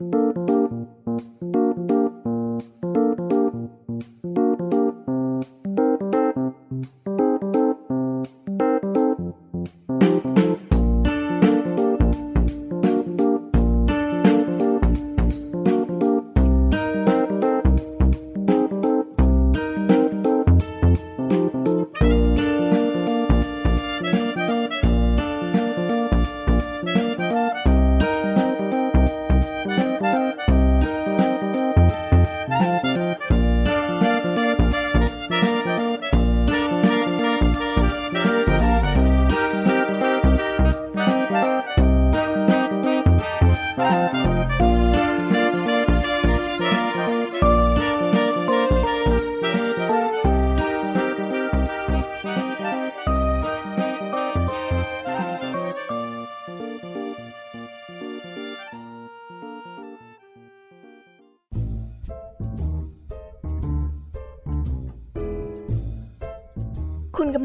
คุ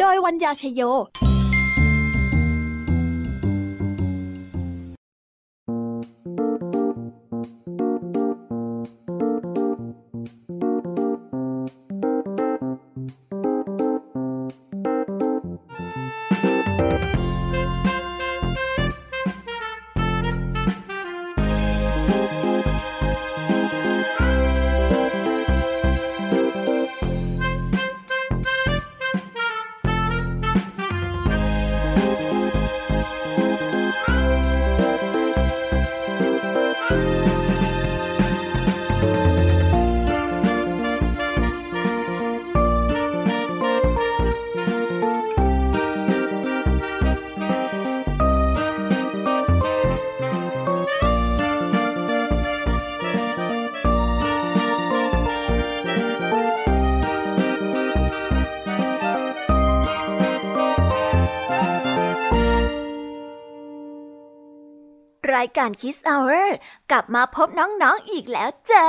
โดยวัญญาชยโย รายการ Kiss Hour กลับมาพบน้องๆออีกแล้วจ้า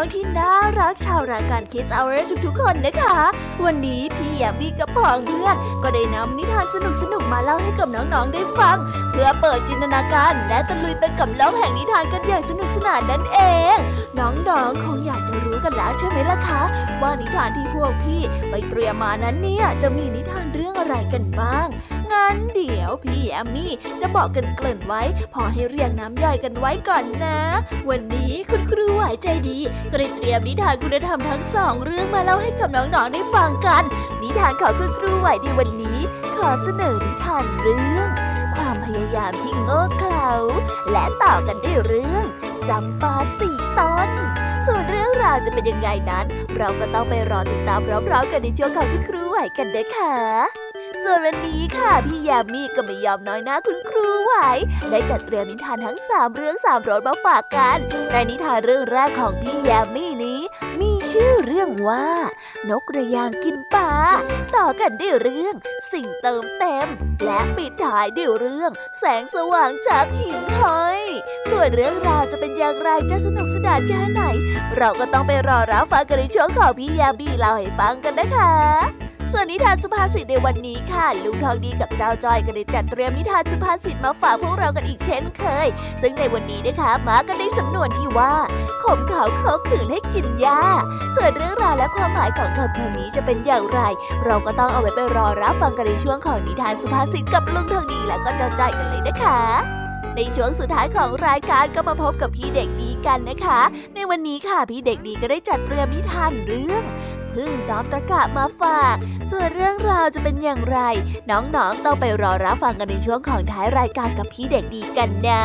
องๆที่น่ารักชาวรายการคิสเอาเรทุกๆ คนนะคะ วันนี้พี่แยมมี่กับพองเพื่อนก็ได้นำนิทานสนุกๆมาเล่าให้กับน้องๆได้ฟัง เพื่อเปิดจินตนาการและตะลุยไปกับโลกแห่งนิทานกันอย่างสนุกสนานนั่นเอง น้องๆคงอยากจะรู้กันแล้วใช่ไหมล่ะคะว่านิทานที่พวกพี่ไปเตรียมมานั้นเนี่ยจะมีนิทานเรื่องอะไรกันบ้าง งั้นเดี๋ยวพี่แอมมี่จะบอกกันเกริ่นไว้ พอให้เรียงน้ำย่อยกันไว้ก่อนนะ วันนี้คุณครูไหวใจดีก็ได้เตรียมนิทานคุณธรรมทั้งสองเรื่องมาเล่าให้กับน้องๆได้ฟังกัน นิทานของคุณครูไหวในวันนี้ ขอเสนอนิทานเรื่อง ความพยายามที่โง่เขลาและต่อกันด้วยเรื่องจำปาสี่ต้นส่วนเรื่องราวจะเป็นยังไงนั้น เราก็ต้องไปรอติดตามพร้อมๆกันในช่วงของคุณครูไหวกันเด้อค่ะ ส่วนวันนี้ค่ะพี่ยามีก็ไม่ยอมน้อยหน้าคุณครูไหว ได้จัดเตรียมนิทานทั้งสามเรื่องสามรสมาฝากกัน ในนิทานเรื่องแรกของพี่ยามีนี้ มีชื่อเรื่องว่า นกกระยางกินปลาต่อกันด้วยเรื่อง สิ่งเติมเต็ม และปิดท้ายด้วยเรื่อง แสงสว่างจากหินห้อยส่วนเรื่องราวจะเป็นอย่างไรจะสนุกสนานแค่ไหน เราก็ต้องไปรอรับฟังกันในช่วงของพี่ยามีเล่าให้ฟังกันนะคะ ส่วนนิทานสุภาษิตในวันนี้ค่ะ ลุงทองดีกับเจ้าจอยก็ได้จัดเตรียมนิทานสุภาษิตมาฝากพวกเรากันอีกเช่นเคย ซึ่งในวันนี้นะคะมากันในสำนวนที่ว่าขมเขาเขาขืนให้กินหญ้าส่วนเรื่องราวและความหมายของคำคำนี้จะเป็นอย่างไร เราก็ต้องเอาไว้ไปรอรับฟังกันในช่วงของนิทานสุภาษิตกับลุงทองดีและก็เจ้าจอยกันเลยนะคะในช่วงสุดท้ายของรายการก็มาพบกับพี่เด็กดีกันนะคะ ในวันนี้ค่ะพี่เด็กดีก็ได้จัดเตรียมนิทานเรื่อง พึ่งจอมตะกะมาฝาก ส่วนเรื่องราวจะเป็นอย่างไร น้องๆต้องไปรอรับฟังกันในช่วงของท้ายรายการกับพี่เด็กดีกันนะ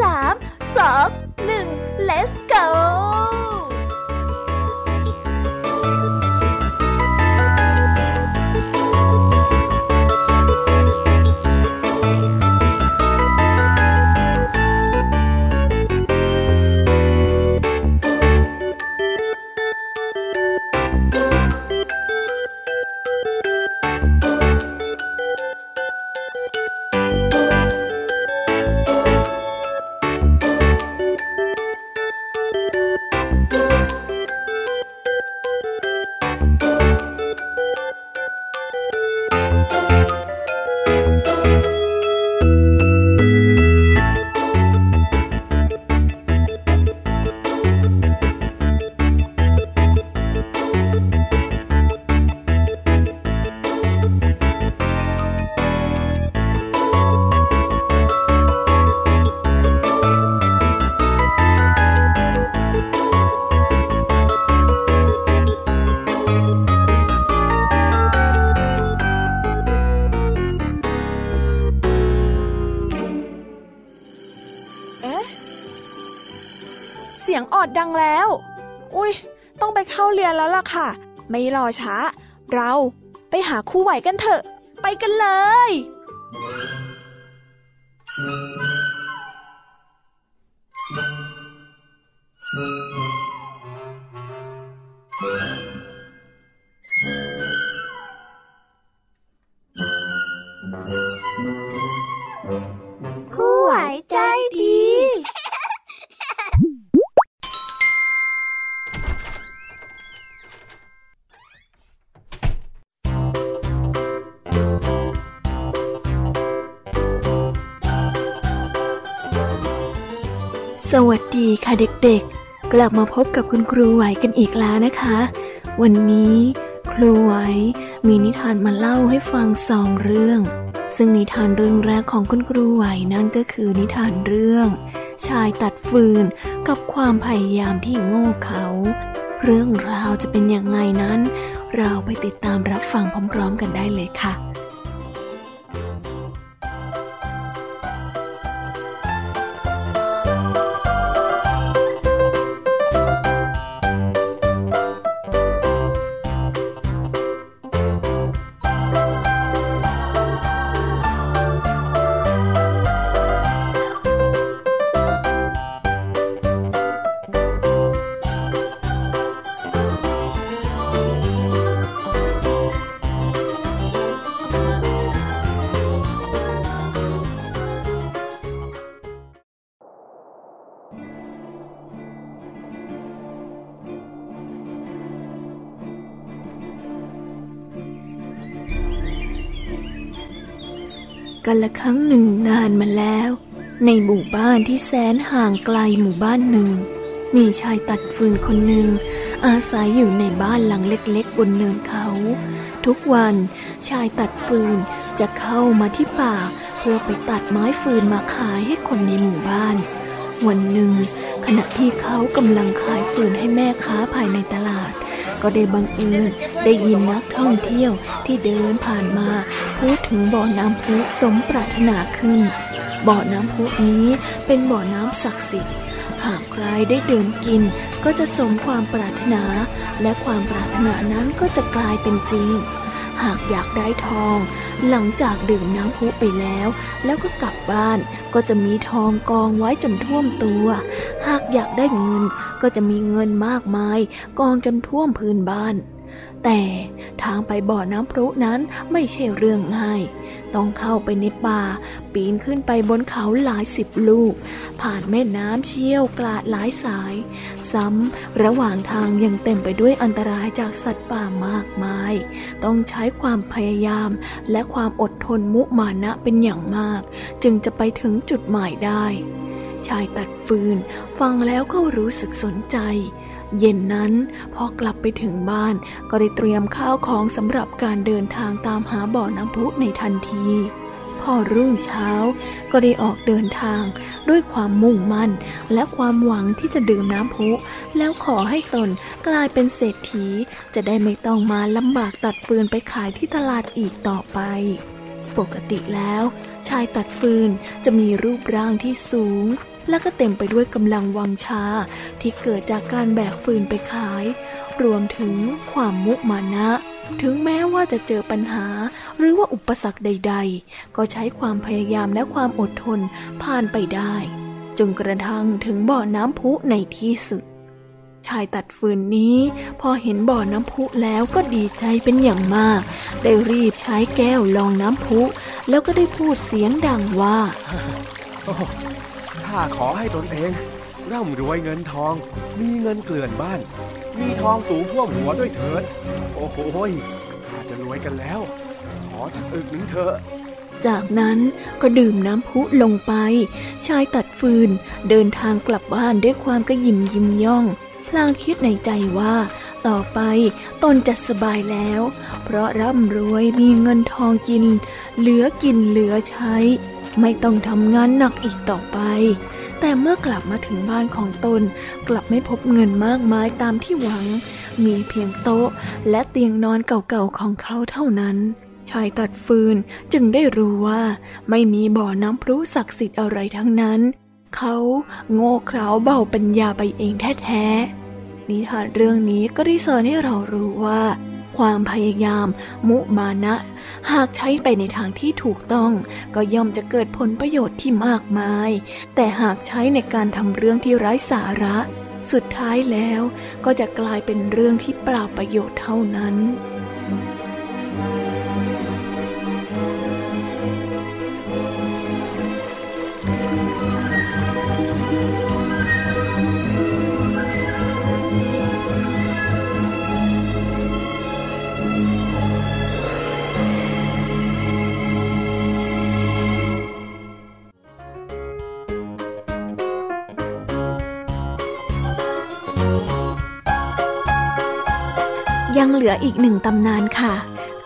สามสองหนึ่ง let's go ค่ะ ไม่รอช้า เราไปหาคู่ไหวกันเถอะ ไปกันเลย เด็กๆ กลับมาพบกับคุณครูไหวกันอีกแล้วนะคะ วันนี้ครูไหวมีนิทานมาเล่าให้ฟังสองเรื่อง ซึ่งนิทานเรื่องแรกของคุณครูไหวนั่นก็คือนิทานเรื่อง ชายตัดฟืนกับความพยายามที่โง่เขา เรื่องราวจะเป็นอยังไงนั้น เราไปติดตามรับฟังพร้อม ๆ กันได้เลยค่ะ กันละครั้งหนึ่งนานมาแล้ว ในหมู่บ้านที่แสนห่างไกลหมู่บ้านหนึ่ง มีชายตัดฟืนคนหนึ่ง อาศัยอยู่ในบ้านหลังเล็กๆ บนเนินเขา ทุกวันชายตัดฟืนจะเข้ามาที่ป่า เพื่อไปตัดไม้ฟืนมาขายให้คนในหมู่บ้าน วันหนึ่ง ขณะที่เขากำลังขายฟืนให้แม่ค้าภายในตลาด ก็ได้บังเอิญได้ยินนักท่องเที่ยวที่เดินผ่านมา ถึงบ่อน้ำพุสมปรารถนาขึ้น บ่อน้ำพุนี้เป็นบ่อน้ำศักดิ์สิทธิ์ หากใครได้ดื่มกินก็จะสมความปรารถนา และความปรารถนานั้นก็จะกลายเป็นจริง หากอยากได้ทอง หลังจากดื่มน้ำพุไปแล้ว แล้วก็กลับบ้านก็จะมีทองกองไว้จนท่วมตัว หากอยากได้เงินก็จะมีเงินมากมาย กองจนท่วมพื้นบ้าน แต่ทางไปบ่อน้ำพุนั้นไม่ใช่เรื่องง่าย ต้องเข้าไปในป่า ปีนขึ้นไปบนเขาหลายสิบลูก ผ่านแม่น้ำเชี่ยวกลาดหลายสาย ซ้ำระหว่างทางยังเต็มไปด้วยอันตรายจากสัตว์ป่ามากมาย ต้องใช้ความพยายามและความอดทนมุมานะเป็นอย่างมาก จึงจะไปถึงจุดหมายได้ ชายตัดฟืนฟังแล้วก็รู้สึกสนใจ เย็นนั้นพอกลับไปถึงบ้านก็ได้เตรียมข้าวของสำหรับการเดินทางตามหาบ่อน้ำพุในทันทีพอรุ่งเช้าก็ได้ออกเดินทางด้วยความมุ่งมั่น และความหวังที่จะดื่มน้ำพุ แล้วขอให้ตนกลายเป็นเศรษฐี จะได้ไม่ต้องมาลำบากตัดฟืนไปขายที่ตลาดอีกต่อไป ปกติแล้ว ชายตัดฟืนจะมีรูปร่างที่สูง และก็เต็มไปด้วยกำลังวังชาที่เกิดจากการแบกฟืนไปขาย รวมถึงความมุมานะ ถึงแม้ว่าจะเจอปัญหา หรือว่าอุปสรรคใด ๆ ก็ใช้ความพยายามและความอดทนผ่านไปได้จนกระทั่งถึงบ่อน้ำพุในที่สุด ชายตัดฟืนนี้ พอเห็นบ่อน้ำพุแล้วก็ดีใจเป็นอย่างมาก ได้รีบใช้แก้วลองน้ำพุ แล้วก็ได้พูดเสียงดังว่า ข้าขอให้ตนเอง ร่ำรวยเงินทอง มีเงินเกลื่อนบ้าน มีทองสูงท่วมหัวด้วยเถิด โอ้โหข้าจะรวยกันแล้ว ขอถักอึกหนึ่งเถอะจากนั้นก็ดื่มน้ำพุลงไป ชายตัดฟืน เดินทางกลับบ้านด้วยความกระยิมยิมย่อง พลางคิดในใจว่า ต่อไปตนจะสบายแล้ว เพราะร่ำรวยมีเงินทองกิน เหลือกินเหลือใช้ ไม่ต้องทำงานหนักอีกต่อไป แต่เมื่อกลับมาถึงบ้านของตน กลับไม่พบเงินมากมายตามที่หวัง มีเพียงโต๊ะและเตียงนอนเก่าๆของเขาเท่านั้นชายตัดฟืนจึงได้รู้ว่า ไม่มีบ่อน้ำพรุศักดิ์สิทธิ์อะไรทั้งนั้น เขาโง่เขลาเบาปัญญาไปเองแท้ๆนิทานเรื่องนี้ก็ได้สอนให้เรารู้ว่า ความพยายาม มุมานะ หากใช้ไปในทางที่ถูกต้อง ก็ย่อมจะเกิดผลประโยชน์ที่มากมาย แต่หากใช้ในการทำเรื่องที่ไร้สาระ สุดท้ายแล้วก็จะกลายเป็นเรื่องที่เปล่าประโยชน์เท่านั้น ลืออีกหนึ่งตำนานค่ะ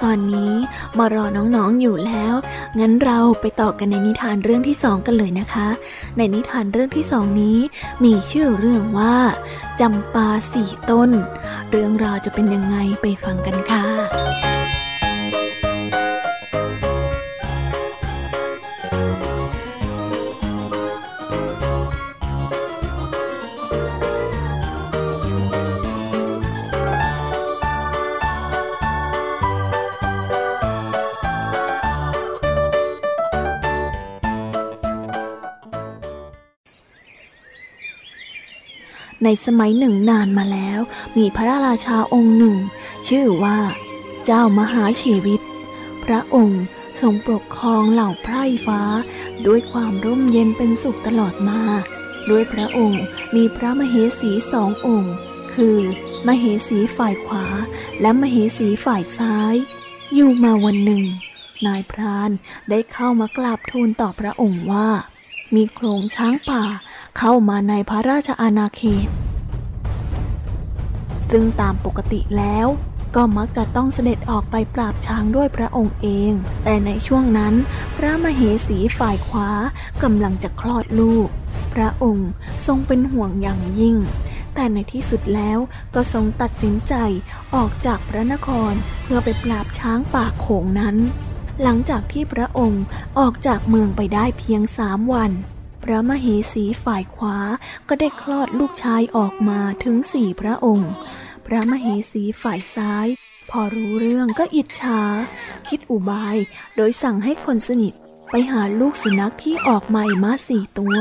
ตอนนี้มารอน้องๆอยู่แล้ว งั้นเราไปต่อกันในนิทานเรื่องที่สองกันเลยนะคะ ในนิทานเรื่องที่สองนี้ มีชื่อเรื่องว่าจำปาสี่ต้น เรื่องราวจะเป็นยังไงไปฟังกันค่ะ ในสมัยหนึ่งนานมาแล้ว มีพระราชาองค์หนึ่ง ชื่อว่า เจ้ามหาชีวิต พระองค์ทรงปกครองเหล่าไพร่ฟ้า ด้วยความร่มเย็นเป็นสุขตลอดมาด้วยพระองค์มีพระมเหสีสององค์ คือ มเหสีฝ่ายขวา และมเหสีฝ่ายซ้าย อยู่มาวันหนึ่ง นายพรานได้เข้ามากราบทูลต่อพระองค์ว่า มีโครงช้างป่า เข้ามาในพระราชอาณาเขต ซึ่งตามปกติแล้วก็มักจะต้องเสด็จออกไปปราบช้างด้วยพระองค์เอง แต่ในช่วงนั้น พระมเหสีฝ่ายขวากำลังจะคลอดลูก พระองค์ทรงเป็นห่วงอย่างยิ่ง แต่ในที่สุดแล้วก็ทรงตัดสินใจออกจากพระนครเพื่อไปปราบช้างป่าโขงนั้น หลังจากที่พระองค์ออกจากเมืองไปได้เพียงสามวัน พระมเหสีฝ่ายขวาก็ได้คลอดลูกชายออกมาถึงสี่พระองค์ พระมเหสีฝ่ายซ้าย พอรู้เรื่องก็อิจฉา คิดอุบาย โดยสั่งให้คนสนิทไปหาลูกสุนัขที่ออกใหม่มาสี่ตัว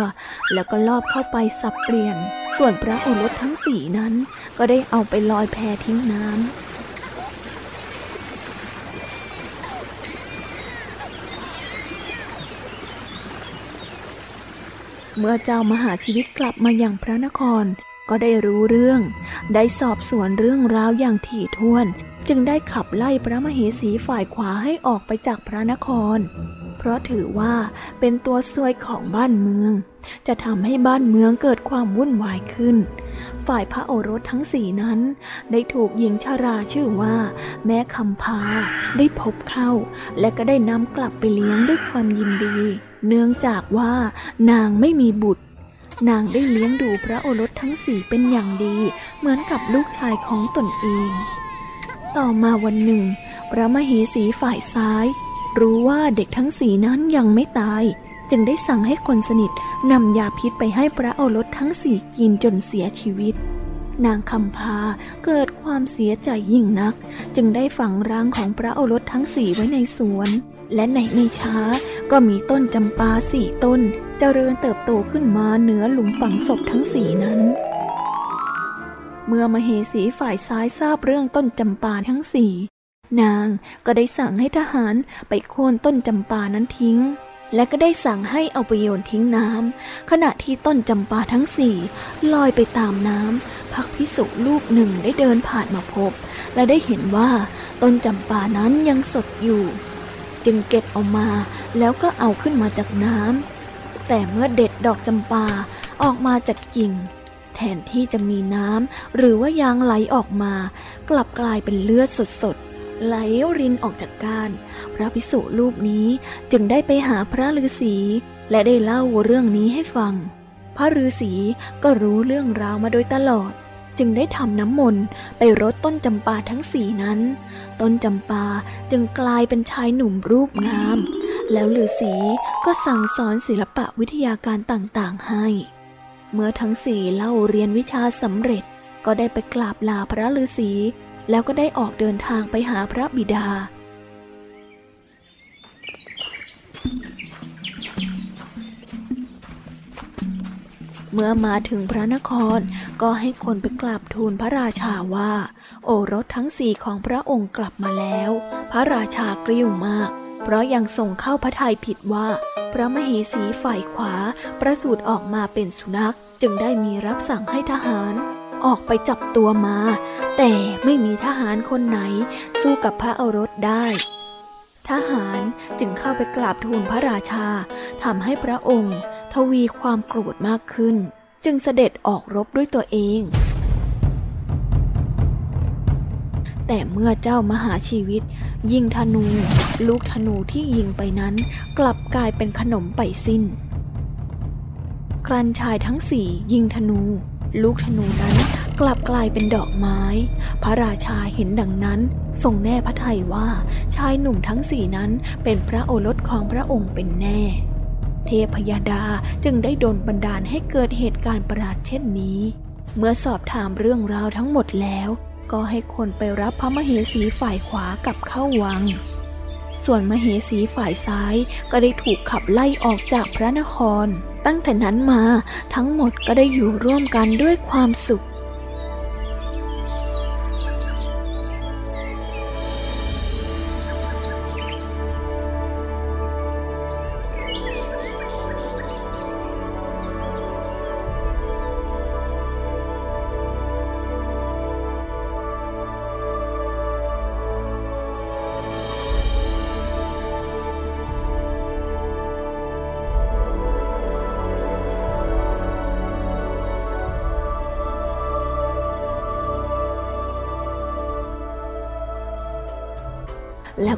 แล้วก็ลอบเข้าไปสับเปลี่ยน ส่วนพระโอรสทั้งสี่นั้น ก็ได้เอาไปลอยแพทิ้งน้ำ เมื่อเจ้ามหาชีวิตกลับมาอย่างพระนคร ก็ได้รู้เรื่อง ได้สอบสวนเรื่องราวอย่างถี่ถ้วน จึงได้ขับไล่พระมเหสีฝ่ายขวาให้ออกไปจากพระนคร เพราะถือว่าเป็นตัวซวยของบ้านเมือง จะทำให้บ้านเมืองเกิดความวุ่นวายขึ้น ฝ่ายพระโอรสทั้งสี่นั้น ได้ถูกหญิงชาราชื่อว่า แม่คำพา ได้พบเข้า และก็ได้นำกลับไปเลี้ยงด้วยความยินดี เนื่องจากว่านางไม่มีบุตร นางได้เลี้ยงดูพระโอรสทั้งสี่เป็นอย่างดี เหมือนกับลูกชายของตนเอง ต่อมาวันหนึ่ง พระมเหสีฝ่ายซ้าย รู้ว่าเด็กทั้งสี่นั้นยังไม่ตาย จึงได้สั่งให้คนสนิทนำยาพิษไปให้พระโอรสทั้งสี่กินจนเสียชีวิตนางคำพาเกิดความเสียใจยิ่งนัก จึงได้ฝังร่างของพระโอรสทั้งสี่ไว้ในสวน และในไม่ช้าก็มีต้นจำปาสี่ต้นเจริญเติบโตขึ้นมาเหนือหลุมฝังศพทั้งสี่นั้น เมื่อมเหสีฝ่ายซ้ายทราบเรื่องต้นจำปาทั้งสี่นางก็ได้สั่งให้ทหารไปโค่นต้นจำปานั้นทิ้ง และก็ได้สั่งให้เอาไปโยนทิ้งน้ำขณะที่ต้นจำปาทั้งสี่ลอยไปตามน้ำพักพิสุลูกหนึ่งได้เดินผ่านมาพบ และได้เห็นว่าต้นจำปานั้นยังสดอยู่ จึงเก็บเอามา แล้วก็เอาขึ้นมาจากน้ำแต่เมื่อเด็ดดอกจำปาออกมาจากกิ่ง แทนที่จะมีน้ำหรือว่ายางไหลออกมา กลับกลายเป็นเลือดสดๆไหลรินออกจากก้าน พระภิกษุรูปนี้จึงได้ไปหาพระฤาษีและได้เล่าเรื่องนี้ให้ฟัง พระฤาษีก็รู้เรื่องราวมาโดยตลอด จึงได้ทำน้ำมนต์ไปรดต้นจำปาทั้งสี่นั้น ต้นจำปาจึงกลายเป็นชายหนุ่มรูปงาม แล้วฤาษีก็สั่งสอนศิลปะวิทยาการต่างๆให้ เมื่อทั้งสี่เล่าเรียนวิชาสำเร็จก็ได้ไปกราบลาพระฤาษีแล้วก็ได้ออกเดินทางไปหาพระบิดา เมื่อมาถึงพระนครก็ให้คนไปกราบทูลพระราชาว่า โอรสทั้งสี่ของพระองค์กลับมาแล้ว พระราชากริ้วมาก เพราะยังส่งเข้าพระทัยผิดว่า พระมเหสีฝ่ายขวาประสูติออกมาเป็นสุนัข จึงได้มีรับสั่งให้ทหาร ออกไปจับตัวมา แต่ไม่มีทหารคนไหน สู้กับพระโอรสได้ทหารจึงเข้าไปกราบทูลพระราชาทำให้พระองค์ ทวีความโกรธมากขึ้น จึงเสด็จออกรบด้วยตัวเอง แต่เมื่อเจ้ามหาชีวิต ยิงธนู ลูกธนูที่ยิงไปนั้น กลับกลายเป็นขนมไปสิ้น ครันชายทั้งสี่ยิงธนู ลูกธนูนั้นกลับกลายเป็นดอกไม้ พระราชาเห็นดังนั้น ทรงแน่พระทัยว่าชายหนุ่มทั้งสี่นั้นเป็นพระโอรสของพระองค์เป็นแน่ เทพยดาจึงได้โดลบันดาลให้เกิดเหตุการณ์ประหลาดเช่นนี้ เมื่อสอบถามเรื่องราวทั้งหมดแล้ว ก็ให้คนไปรับพระมเหสีฝ่ายขวากับเข้าวัง ส่วนมเหสีฝ่ายซ้ายก็ได้ถูกขับไล่ออกจากพระนคร ตั้งแต่นั้นมาทั้งหมดก็ได้อยู่ร่วมกันด้วยความสุข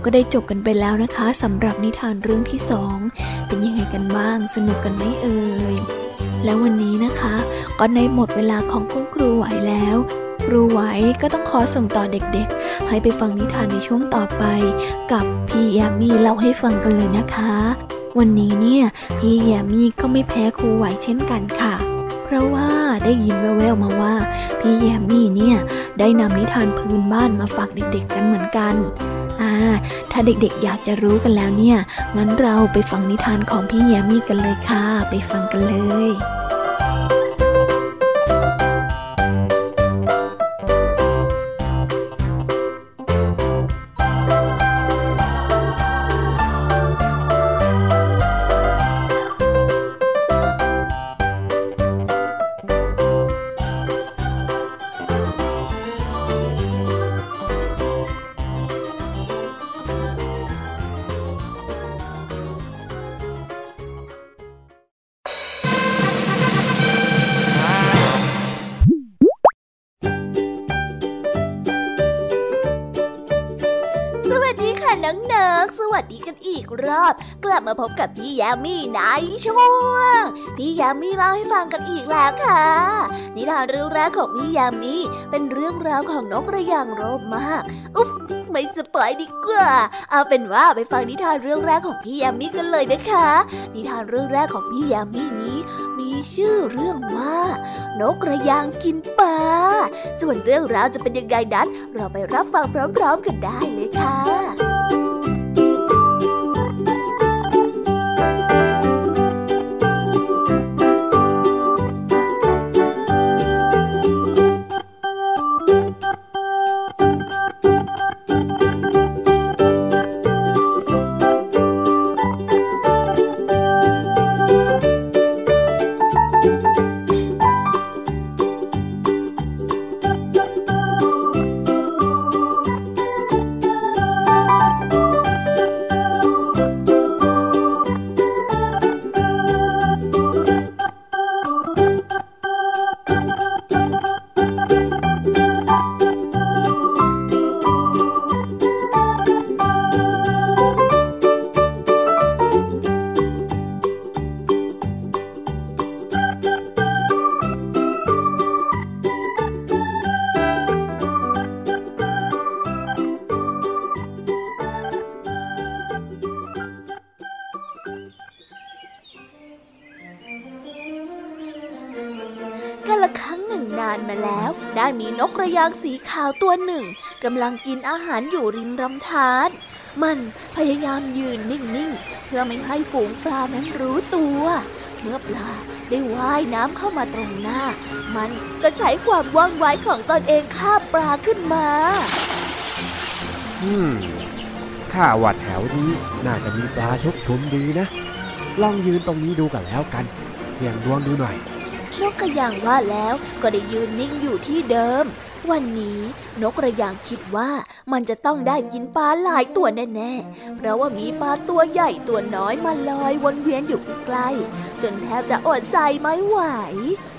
ก็ได้จบกันไปแล้วนะคะสำหรับนิทานเรื่องที่สองเป็นยังไงกันบ้าง สนุกกันไหมเอ่ยแล้ววันนี้นะคะ ก็ในหมดเวลาของคุณครูไหวแล้วครูไหวก็ต้องขอส่งต่อเด็กๆ ให้ไปฟังนิทานในช่วงต่อไป กับพี่ยามีเล่าให้ฟังกันเลยนะคะ วันนี้เนี่ยพี่ยามีก็ไม่แพ้ครูไหวเช่นกันค่ะ เพราะว่าได้ยินแววๆมาว่า พี่แยมมี่เนี่ยได้นำนิทานพื้นบ้านมาฝากเด็กๆกันเหมือนกัน ถ้าเด็กๆอยากจะรู้กันแล้วเนี่ย งั้นเราไปฟังนิทานของพี่แยมมี่กันเลยค่ะ ไปฟังกันเลย ตีกันอีกรอบ กลับมาพบกับพี่ยามีในช่วงพี่ยามีเล่าให้ฟังกันอีกแล้วค่ะ นิทานเรื่องแรกของพี่ยามีเป็นเรื่องราวของนกกระยางโรบมาก อุ๊บไม่สปอยดีกว่า เอาเป็นว่าไปฟังนิทานเรื่องแรกของพี่ยามีกันเลยนะคะ นิทานเรื่องแรกของพี่ยามีนี้ มีชื่อเรื่องว่า นกกระยางกินปลา ส่วนเรื่องราวจะเป็นยังไงนั้น เราไปรับฟังพร้อม ๆ กันได้เลยค่ะึ่งนานมาแล้ว ได้มีนกกระยางสีขาวตัวหนึ่งกำลังกินอาหารอยู่ริมลำธารมันพยายามยืนนิ่งๆ เพื่อไม่ให้ฝูงปลานั้นรู้ตัว เมื่อปลาได้ว่ายน้ำเข้ามาตรงหน้า มันก็ใช้ความว่องไวของตนเองฆ่าปลาขึ้นมา อืมข้าวัดแถวนี้น่าจะมีปลาชกชุมดีนะ ลองยืนตรงนี้ดูกันแล้วกัน เสี่ยงดวงดูหน่อย นกกระยางว่าแล้วก็ได้ยืนนิ่งอยู่ที่เดิม วันนี้นกกระยางคิดว่ามันจะต้องได้กินปลาหลายตัวแน่ๆ เพราะว่ามีปลาตัวใหญ่ตัวน้อยมาลอยวนเวียนอยู่ใกล้ๆจนแทบจะอดใจไม่ไหว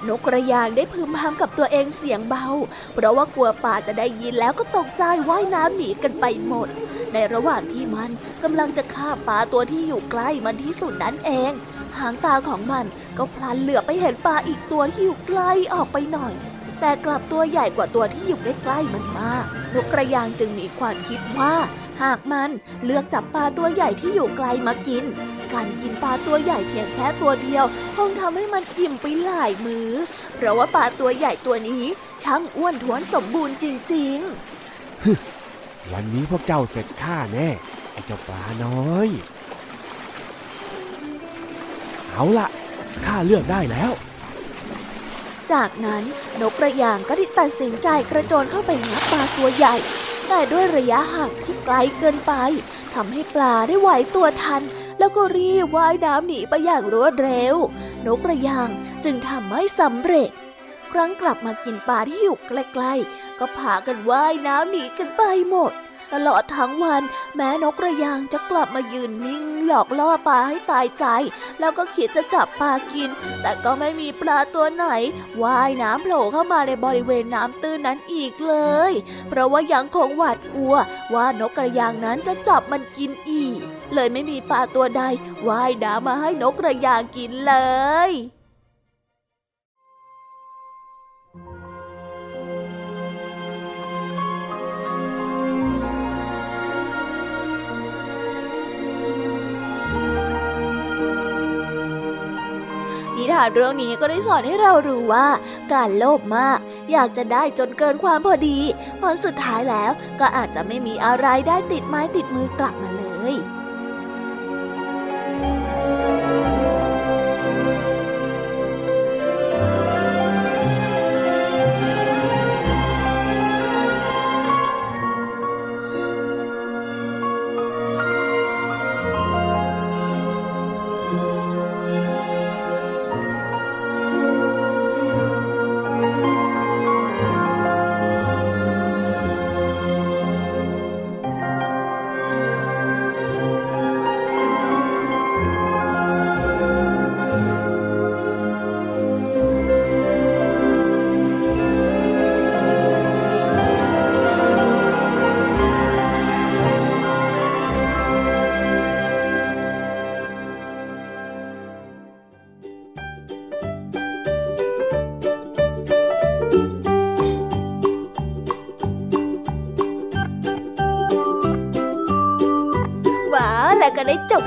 นกกระยางได้พึมพำกับตัวเองเสียงเบา เพราะว่ากลัวปลาจะได้ยินแล้วก็ตกใจว่ายน้ำหนีกันไปหมด ในระหว่างที่มันกำลังจะฆ่าปลาตัวที่อยู่ใกล้มันที่สุดนั้นเอง หางตาของมันก็พลันเหลือไปเห็นปลาอีกตัวที่อยู่ใกลออกไปหน่อย แต่กลับตัวใหญ่กว่าตัวที่อยู่ใกล้ๆมันมากนกกระยางจึงมีความคิดว่า หากมันเลือกจับปลาตัวใหญ่ที่อยู่ไกลมากิน การกินปลาตัวใหญ่เพียงแค่ตัวเดียวคงทำให้มันอิ่มไปหลายมือเพราะว่าปลาตัวใหญ่ตัวนี้ช่างอ้วนท้วนสมบูรณ์จริงๆวันนี้พวกเจ้าเสร็จข้าแน่ไอ้เจ้าปลาน้อย เอาละข้าเลือกได้แล้ว จากนั้นนกกระยางก็ได้ตัดสินใจกระโจนเข้าไปงับปลาตัวใหญ่ แต่ด้วยระยะห่างที่ไกลเกินไปทำให้ปลาได้ไหวตัวทัน แล้วก็รีบว่ายน้ำหนีไปอย่างรวดเร็ว นกกระยางจึงทำไม่สำเร็จ ครั้งกลับมากินปลาที่อยู่ใกล้ๆก็พากันว่ายน้ำหนีกันไปหมด ตลอดทั้งวัน แม้นกกระยางจะกลับมายืนนิ่ง หลอกล่อปลาให้ตายใจ แล้วก็คิดจะจับปลากิน แต่ก็ไม่มีปลาตัวไหนว่ายน้ำโผล่เข้ามาในบริเวณน้ำตื้นนั้นอีกเลย เพราะว่ายังคงหวาดกลัว ว่านกกระยางนั้นจะจับมันกินอีก เลยไม่มีปลาตัวใดว่ายน้ำมาให้นกกระยางกินเลย ทานเรื่องนี้ก็ได้สอนให้เรารู้ว่า การโลภมาก อยากจะได้จนเกินความพอดีผลสุดท้ายแล้วก็อาจจะไม่มีอะไรได้ติดไม้ติดมือกลับมาเลย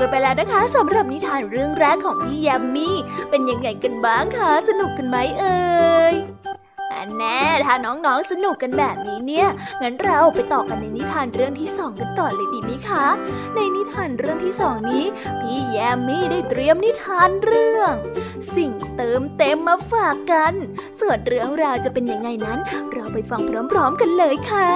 กันไปแล้วนะคะสำหรับนิทานเรื่องแรกของพี่ยามีเป็นยังไงกันบ้างคะสนุกกันไหมเอ่ยอันแน่ถ้าน้องๆสนุกกันแบบนี้เนี่ย งั้นเราไปต่อกันในนิทานเรื่องที่สองกันต่อเลยดีไหมคะ ในนิทานเรื่องที่สองนี้ พี่แยมมี่ได้เตรียมนิทานเรื่อง สิ่งเติมเต็มมาฝากกัน ส่วนเรื่องราวจะเป็นยังไงนั้น เราไปฟังพร้อมๆกันเลยค่ะ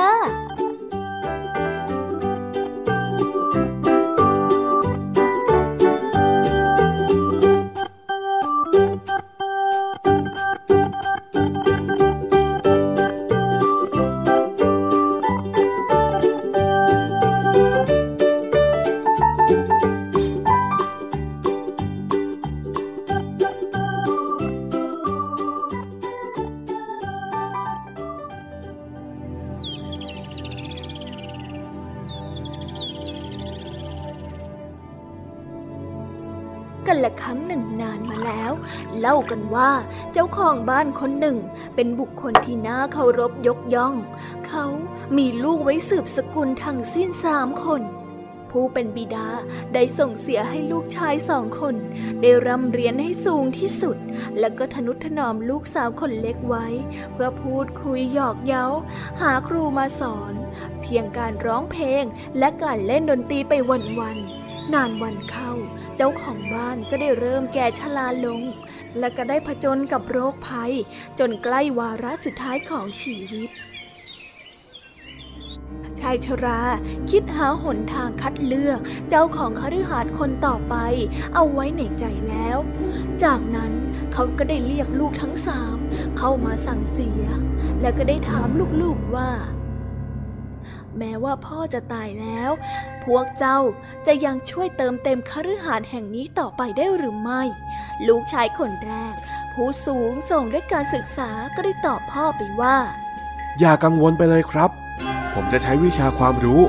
ว่าเจ้าของบ้านคนหนึ่ง เป็นบุคคลที่น่าเคารพยกย่อง เขามีลูกไว้สืบสกุลทั้งสิ้นสามคน ผู้เป็นบิดาได้ส่งเสียให้ลูกชายสองคน ได้ร่ำเรียนให้สูงที่สุด แล้วก็ทนุถนอมลูกสาวคนเล็กไว้ เพื่อพูดคุยหยอกเย้า หาครูมาสอน เพียงการร้องเพลงและการเล่นดนตรีไปวันๆ นานวันเข้า เจ้าของบ้านก็ได้เริ่มแก่ชราลง และก็ได้ผจญกับโรคภัย จนใกล้วาระสุดท้ายของชีวิตชายชราคิดหาหนทางคัดเลือกเจ้าของคฤหาสน์คนต่อไป เอาไว้ในใจแล้ว จากนั้นเขาก็ได้เรียกลูกทั้งสามเข้ามาสั่งเสีย และก็ได้ถามลูกๆว่า แม้ว่าพ่อจะตายแล้ว พวกเจ้าจะยังช่วยเติมเต็มคฤหาสน์แห่งนี้ต่อไปได้หรือไม่ ลูกชายคนแรก ผู้สูงส่งด้วยการศึกษาก็ได้ตอบพ่อไปว่า อย่ากังวลไปเลยครับ ผมจะใช้วิชาความรู้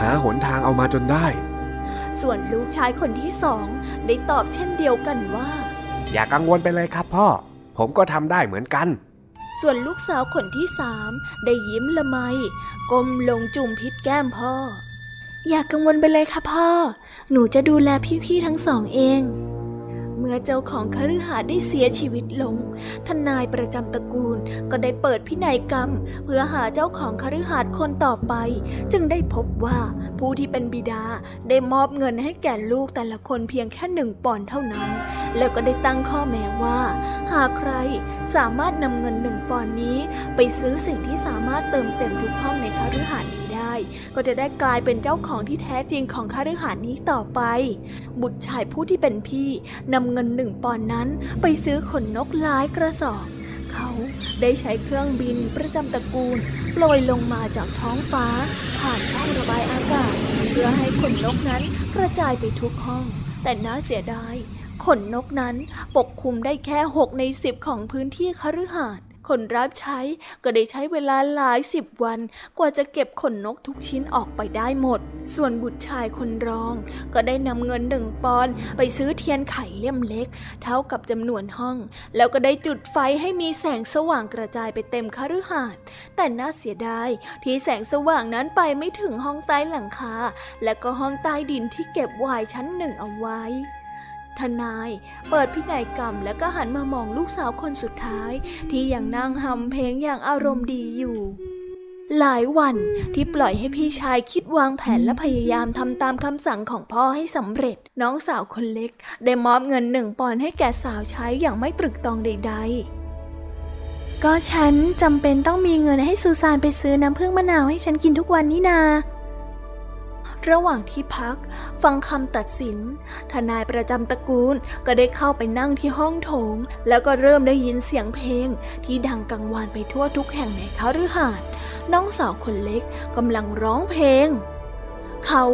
หาหนทางเอามาจนได้ ส่วนลูกชายคนที่สองได้ตอบเช่นเดียวกันว่า อย่ากังวลไปเลยครับพ่อ ผมก็ทำได้เหมือนกันส่วนลูกสาวคนที่สามได้ยิ้มละไม ก้มลงจุ่มพิษแก้มพ่อ อย่ากกังวลไปเลยค่ะพ่อ หนูจะดูแลพี่ๆทั้งสองเอง เมื่อเจ้าของคฤหาสน์ได้เสียชีวิตลงทนายประจำตระกูลก็ได้เปิดพินัยกรรม เพื่อหาเจ้าของคฤหาสน์คนต่อไป จึงได้พบว่าผู้ที่เป็นบิดาได้มอบเงินให้แก่ลูกแต่ละคนเพียงแค่หนึ่งปอนเท่านั้น แล้วก็ได้ตั้งข้อแม้ว่า หากใครสามารถนำเงินหนึ่งปอนนี้ ไปซื้อสิ่งที่สามารถเติมเต็มทุกห้องในคฤหาสน์นี้ได้ ก็จะได้กลายเป็นเจ้าของที่แท้จริงของคฤหาสน์นี้ต่อไป บุตรชายผู้ที่เป็นพี่นำเงินหนึ่งปอนนั้นไปซื้อขนนกหลายกระสอบเขาได้ใช้เครื่องบินประจำตระกูลโปรยลงมาจากท้องฟ้า ผ่านช่องระบายอากาศ เพื่อให้ขนนกนั้นกระจายไปทุกห้อง แต่น่าเสียดายขนนกนั้นปกคลุมได้แค่หกในสิบของพื้นที่คฤหาสน์ คนรับใช้ก็ได้ใช้เวลาหลายสิบวัน กว่าจะเก็บขนนกทุกชิ้นออกไปได้หมด ส่วนบุตรชายคนรอง ก็ได้นำเงินหนึ่งปอนไปซื้อเทียนไข่เล่มเล็ก เท่ากับจำนวนห้อง แล้วก็ได้จุดไฟให้มีแสงสว่างกระจายไปเต็มคฤหาสน์แต่น่าเสียดายที่แสงสว่างนั้นไปไม่ถึงห้องใต้หลังคาและก็ห้องใต้ดินที่เก็บวน์ชั้นหนึ่งเอาไว้ ทนาย เปิดพินัยกรรมแล้วก็หันมามองลูกสาวคนสุดท้าย ที่ยังนั่งหำเพลงอย่างอารมณ์ดีอยู่หลายวันที่ปล่อยให้พี่ชายคิดวางแผนและพยายามทำตามคำสั่งของพ่อให้สำเร็จ น้องสาวคนเล็ก ได้มอบเงินหนึ่งปอนให้แก่สาวใช้อย่างไม่ตรึกตรองใด ๆ ก็ฉันจำเป็นต้องมีเงินให้ซูซานไปซื้อน้ำผึ้งมะนาวให้ฉันกินทุกวันนี่นา ระหว่างที่พัก ฟังคำตัดสิน ทนายประจำตระกูลก็ได้เข้าไปนั่งที่ห้องโถง แล้วก็เริ่มได้ยินเสียงเพลง ที่ดังกังวานไปทั่วทุกแห่งในคฤหาสน์น้องสาวคนเล็กกำลังร้องเพลง เขา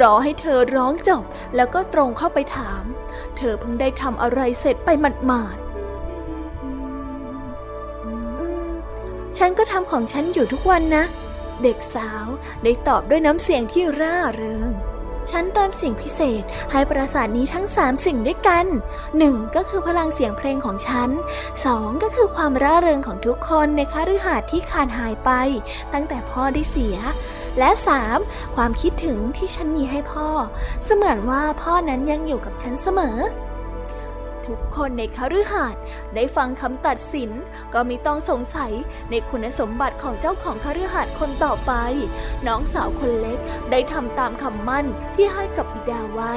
รอให้เธอร้องจบ แล้วก็ตรงเข้าไปถาม เธอเพิ่งได้ทำอะไรเสร็จไปหมาดๆฉันก็ทำของฉันอยู่ทุกวันนะ เด็กสาวได้ตอบด้วยน้ำเสียงที่ร่าเริง ฉันเติมสิ่งพิเศษให้ปราสาทนี้ทั้งสามสิ่งด้วยกันหนึ่งก็คือพลังเสียงเพลงของฉันสองก็คือความร่าเริงของทุกคนในคฤหาสน์ที่ขาดหายไป ตั้งแต่พ่อได้เสียและสามความคิดถึงที่ฉันมีให้พ่อ เสมือนว่าพ่อนั้นยังอยู่กับฉันเสมอ ทุกคนในคฤหาสน์ได้ฟังคำตัดสิน ก็ม่ต้องสงสัยในคุณสมบัติของเจ้าของคฤหาสน์คนต่อไป น้องสาวคนเล็กได้ทำตามคำมั่นที่ให้กับบิดาไว้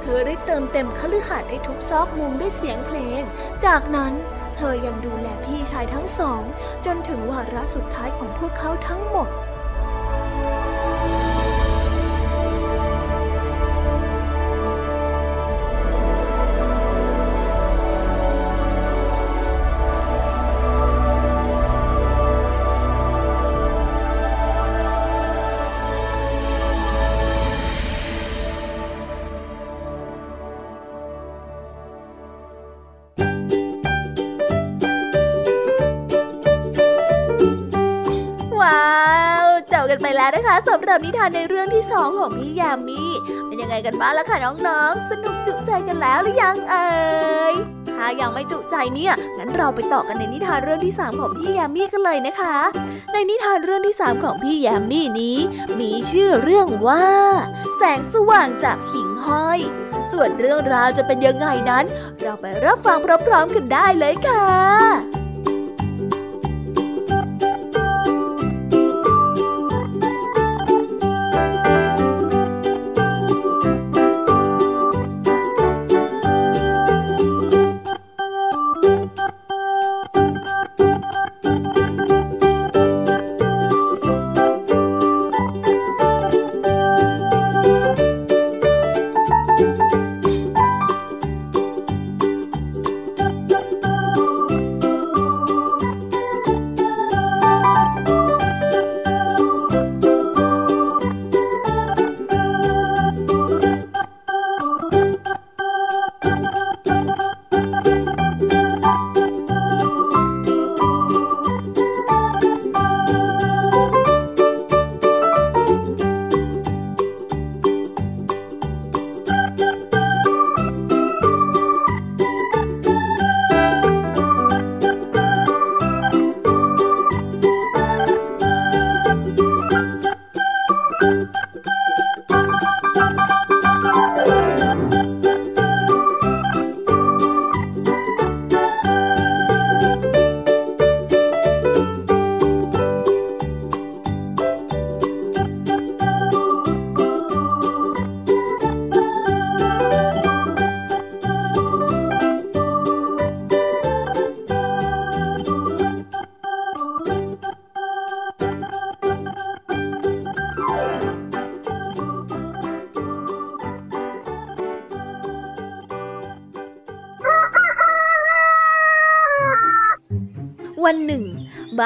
เธอได้เติมเต็มคฤหาสน์ในทุกซอกมุมด้วยเสียงเพลง จากนั้นเธอยังดูแลพี่ชายทั้งสอง จนถึงวาระสุดท้ายของพวกเขาทั้งหมด นะคะสำหรับนิทานในเรื่องที่สองของพี่ยามีเป็นยังไงกันบ้างล่ะคะน้องๆ สนุกจุใจกันแล้วหรือยังเอ่ยถ้ายังไม่จุใจเนี่ย งั้นเราไปต่อกันในนิทานเรื่องที่สามของพี่ยามีกันเลยนะคะ ในนิทานเรื่องที่สามของพี่ยามีนี้ มีชื่อเรื่องว่า แสงสว่างจากหิ่งห้อย ส่วนเรื่องราวจะเป็นยังไงนั้น เราไปรับฟังพร้อมๆกันได้เลยค่ะ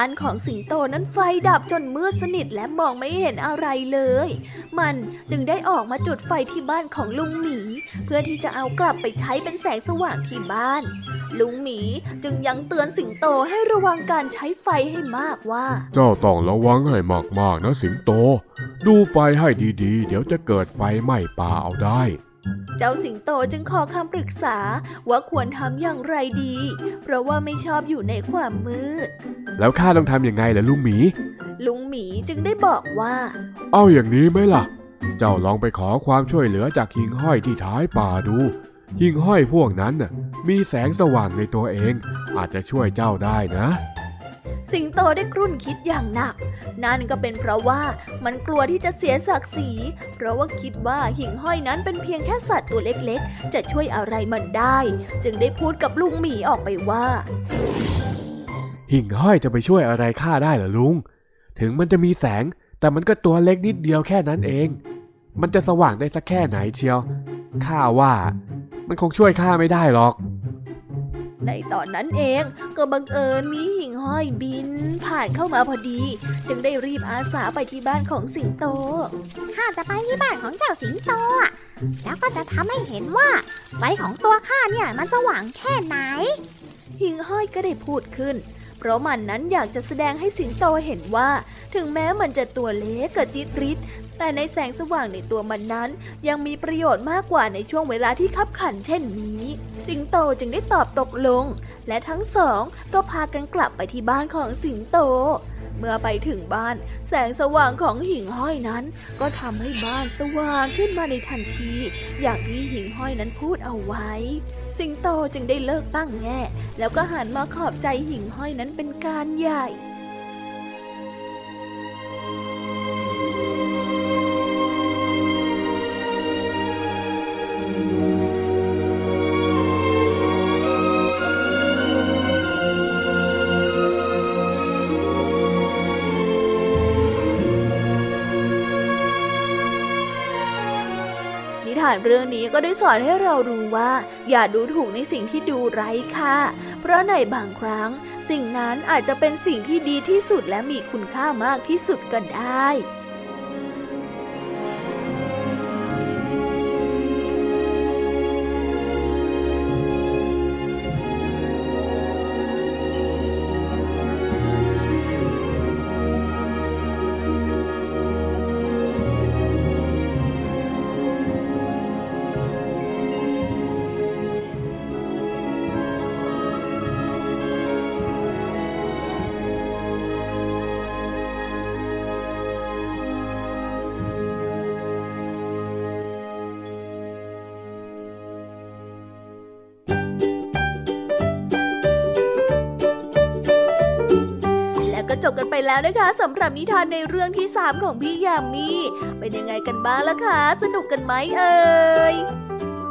บ้านของสิงโตนั้นไฟดับจนมืดสนิทและมองไม่เห็นอะไรเลย มันจึงได้ออกมาจุดไฟที่บ้านของลุงหมี เพื่อที่จะเอากลับไปใช้เป็นแสงสว่างที่บ้าน ลุงหมีจึงยังเตือนสิงโตให้ระวังการใช้ไฟให้มากว่า เจ้าต้องระวังให้มากๆนะสิงโต ดูไฟให้ดีๆ เดี๋ยวจะเกิดไฟไหม้ป่าเอาได้ เจ้าสิงโตจึงขอคำปรึกษาว่าควรทำอย่างไรดี เพราะว่าไม่ชอบอยู่ในความมืด แล้วข้าต้องทำยังไงล่ะลุงหมี ลุงหมีจึงได้บอกว่า เอาอย่างนี้ไหมล่ะ เจ้าลองไปขอความช่วยเหลือจากหิ่งห้อยที่ท้ายป่าดู หิ่งห้อยพวกนั้นน่ะมีแสงสว่างในตัวเอง อาจจะช่วยเจ้าได้นะ สิงโตได้ครุ่นคิดอย่างหนัก นั่นก็เป็นเพราะว่ามันกลัวที่จะเสียศักดิ์ศรี เพราะว่าคิดว่าหิ่งห้อยนั้นเป็นเพียงแค่สัตว์ตัวเล็กๆ จะช่วยอะไรมันได้ จึงได้พูดกับลุงหมีออกไปว่า หิ่งห้อยจะไปช่วยอะไรข้าได้หรอลุง ถึงมันจะมีแสง แต่มันก็ตัวเล็กนิดเดียวแค่นั้นเอง มันจะสว่างได้สักแค่ไหนเชียว ข้าว่า มันคงช่วยข้าไม่ได้หรอก ในตอนนั้นเองก็บังเอิญมีหิ่งห้อยบิน ผ่านเข้ามาพอดี จึงได้รีบอาสาไปที่บ้านของสิงโต ข้าจะไปที่บ้านของเจ้าสิงโตอะแล้วก็จะทำให้เห็นว่าไฟของตัวข้าเนี่ยมันสว่างแค่ไหน หิ่งห้อยก็ได้พูดขึ้น เพราะมันนั้นอยากจะแสดงให้สิงโตเห็นว่า ถึงแม้มันจะตัวเล็กกระจิตริด แต่ในแสงสว่างในตัวมันนั้น ยังมีประโยชน์มากกว่าในช่วงเวลาที่คับขันเช่นนี้ สิงโตจึงได้ตอบตกลง และทั้งสองก็พากันกลับไปที่บ้านของสิงโต เมื่อไปถึงบ้าน แสงสว่างของหิ่งห้อยนั้น ก็ทำให้บ้านสว่างขึ้นมาในทันที อย่างที่หิ่งห้อยนั้นพูดเอาไว้ สิงโตจึงได้เลิกตั้งแง่ แล้วก็หันมาขอบใจหิ่งห้อยนั้นเป็นการใหญ่ เรื่องนี้ก็ได้สอนให้เรารู้ว่า อย่าดูถูกในสิ่งที่ดูไร้ค่า เพราะในบางครั้ง สิ่งนั้นอาจจะเป็นสิ่งที่ดีที่สุดและมีคุณค่ามากที่สุดก็ได้ แล้วนะคะสำหรับนิทานในเรื่องที่ 3 ของพี่ยามีเป็นยังไงกันบ้างล่ะคะ สนุกกันไหมเอ่ย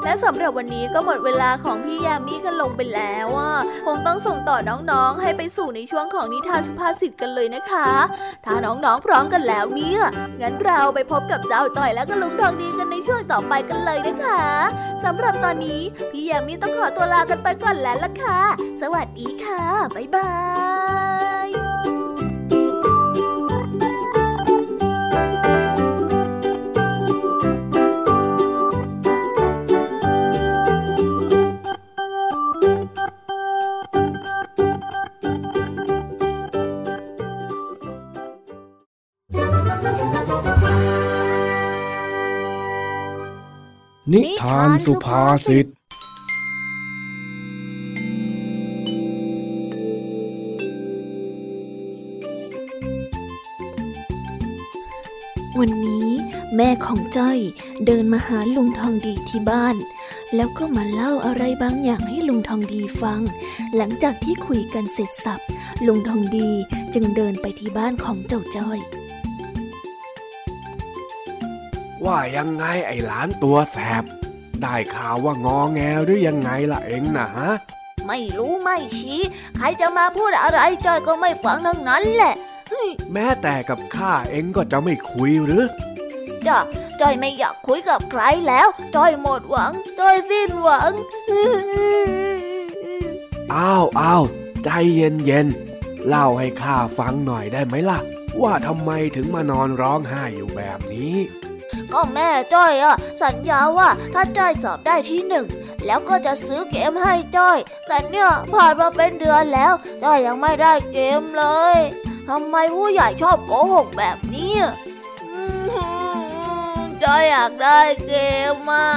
และสำหรับวันนี้ก็หมดเวลาของพี่ยามีกันลงไปแล้วอะคงต้องส่งต่อน้องๆ ให้ไปสู่ในช่วงของนิทานสุภาษิตกันเลยนะคะ ถ้าน้องๆพร้อมกันแล้วเนี่ย งั้นเราไปพบกับเจ้าจ่อยและก็ลุงทองดีกันในช่วงต่อไปกันเลยนะคะสำหรับตอนนี้พี่ยามีต้องขอตัวลากันไปก่อนแล้วล่ะค่ะ สวัสดีค่ะ บ๊ายบาย นิทานสุภาษิต วันนี้แม่ของจ้อยเดินมาหาลุงทองดีที่บ้าน แล้วก็มาเล่าอะไรบางอย่างให้ลุงทองดีฟัง หลังจากที่คุยกันเสร็จสับลุงทองดีจึงเดินไปที่บ้านของเจ้าจ้อย ว่ายังไงไอ้หลานตัวแสบ ได้ข่าวว่างอแงหรือยังไงล่ะเองนะฮะไม่รู้ไม่ชี้ ใครจะมาพูดอะไรจ้อยก็ไม่ฟังทั้งนั้นแหละ แม้แต่กับข้าเองก็จะไม่คุยหรือจ้ะจ้อยไม่อยากคุยกับใครแล้วจ้อยหมดหวังจ้อยสิ้นหวังอ้าวอ้าวใจเย็นเย็นๆเล่าให้ข้าฟังหน่อยได้ไหมล่ะ ว่าทำไมถึงมานอนร้องไห้อยู่แบบนี้ ก็แม่จ้อยอะสัญญาว่าถ้าจ้อยสอบได้ที่หนึ่งแล้วก็จะซื้อเกมให้จ้อย แต่เนี่ยผ่านมาเป็นเดือนแล้วจ้อยยังไม่ได้เกมเลยทำไมผู้ใหญ่ชอบโกหกแบบนี้จ้อยอยากได้เกมอะ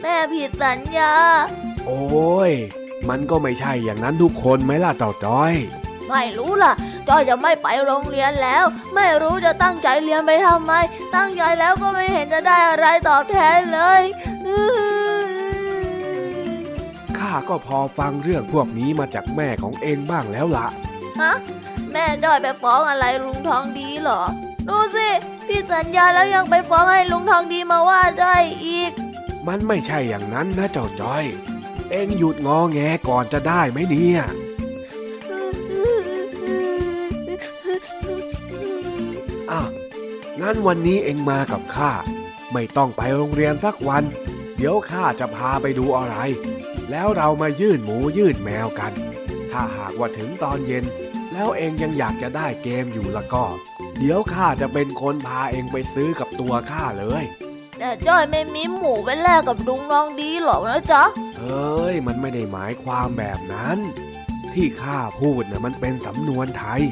แม่ผิดสัญญา โอ้ย มันก็ไม่ใช่อย่างนั้นทุกคนไหมล่ะเต่าจ้อย ไม่รู้ล่ะจ้อยจะไม่ไปโรงเรียนแล้ว ไม่รู้จะตั้งใจเรียนไปทำไม ตั้งใจแล้วก็ไม่เห็นจะได้อะไรตอบแทนเลยก็พอฟังเรื่องพวกนี้มาจากแม่ของเองบ้างแล้วละ่ะฮะแม่จ้อยไปฟ้องอะไรลุงทองดีเหรอดูสิพี่สัญญาแล้วยังไปฟ้องให้ลุงทองดีมาว่าจ้อยอีก มันไม่ใช่อย่างนั้นนะเจ้าจ้อย เองหยุดงอแงก่อนจะได้ไหมเนี่ย อะงั้นวันนี้เองมากับข้า ไม่ต้องไปโรงเรียนสักวัน เดี๋ยวข้าจะพาไปดูอะไร แล้วเรามายื่นหมูยื่นแมวกัน ถ้าหากว่าถึงตอนเย็น แล้วเองยังอยากจะได้เกมอยู่ละก็ เดี๋ยวข้าจะเป็นคนพาเองไปซื้อกับตัวข้าเลยแต่จ้อยไม่มีหมูไปแลกกับลุงทองดีหรอกนะจ๊ะเฮ้ยมันไม่ได้หมายความแบบนั้น ที่ข้าพูดนะ่ะมันเป็นสำนวนไทย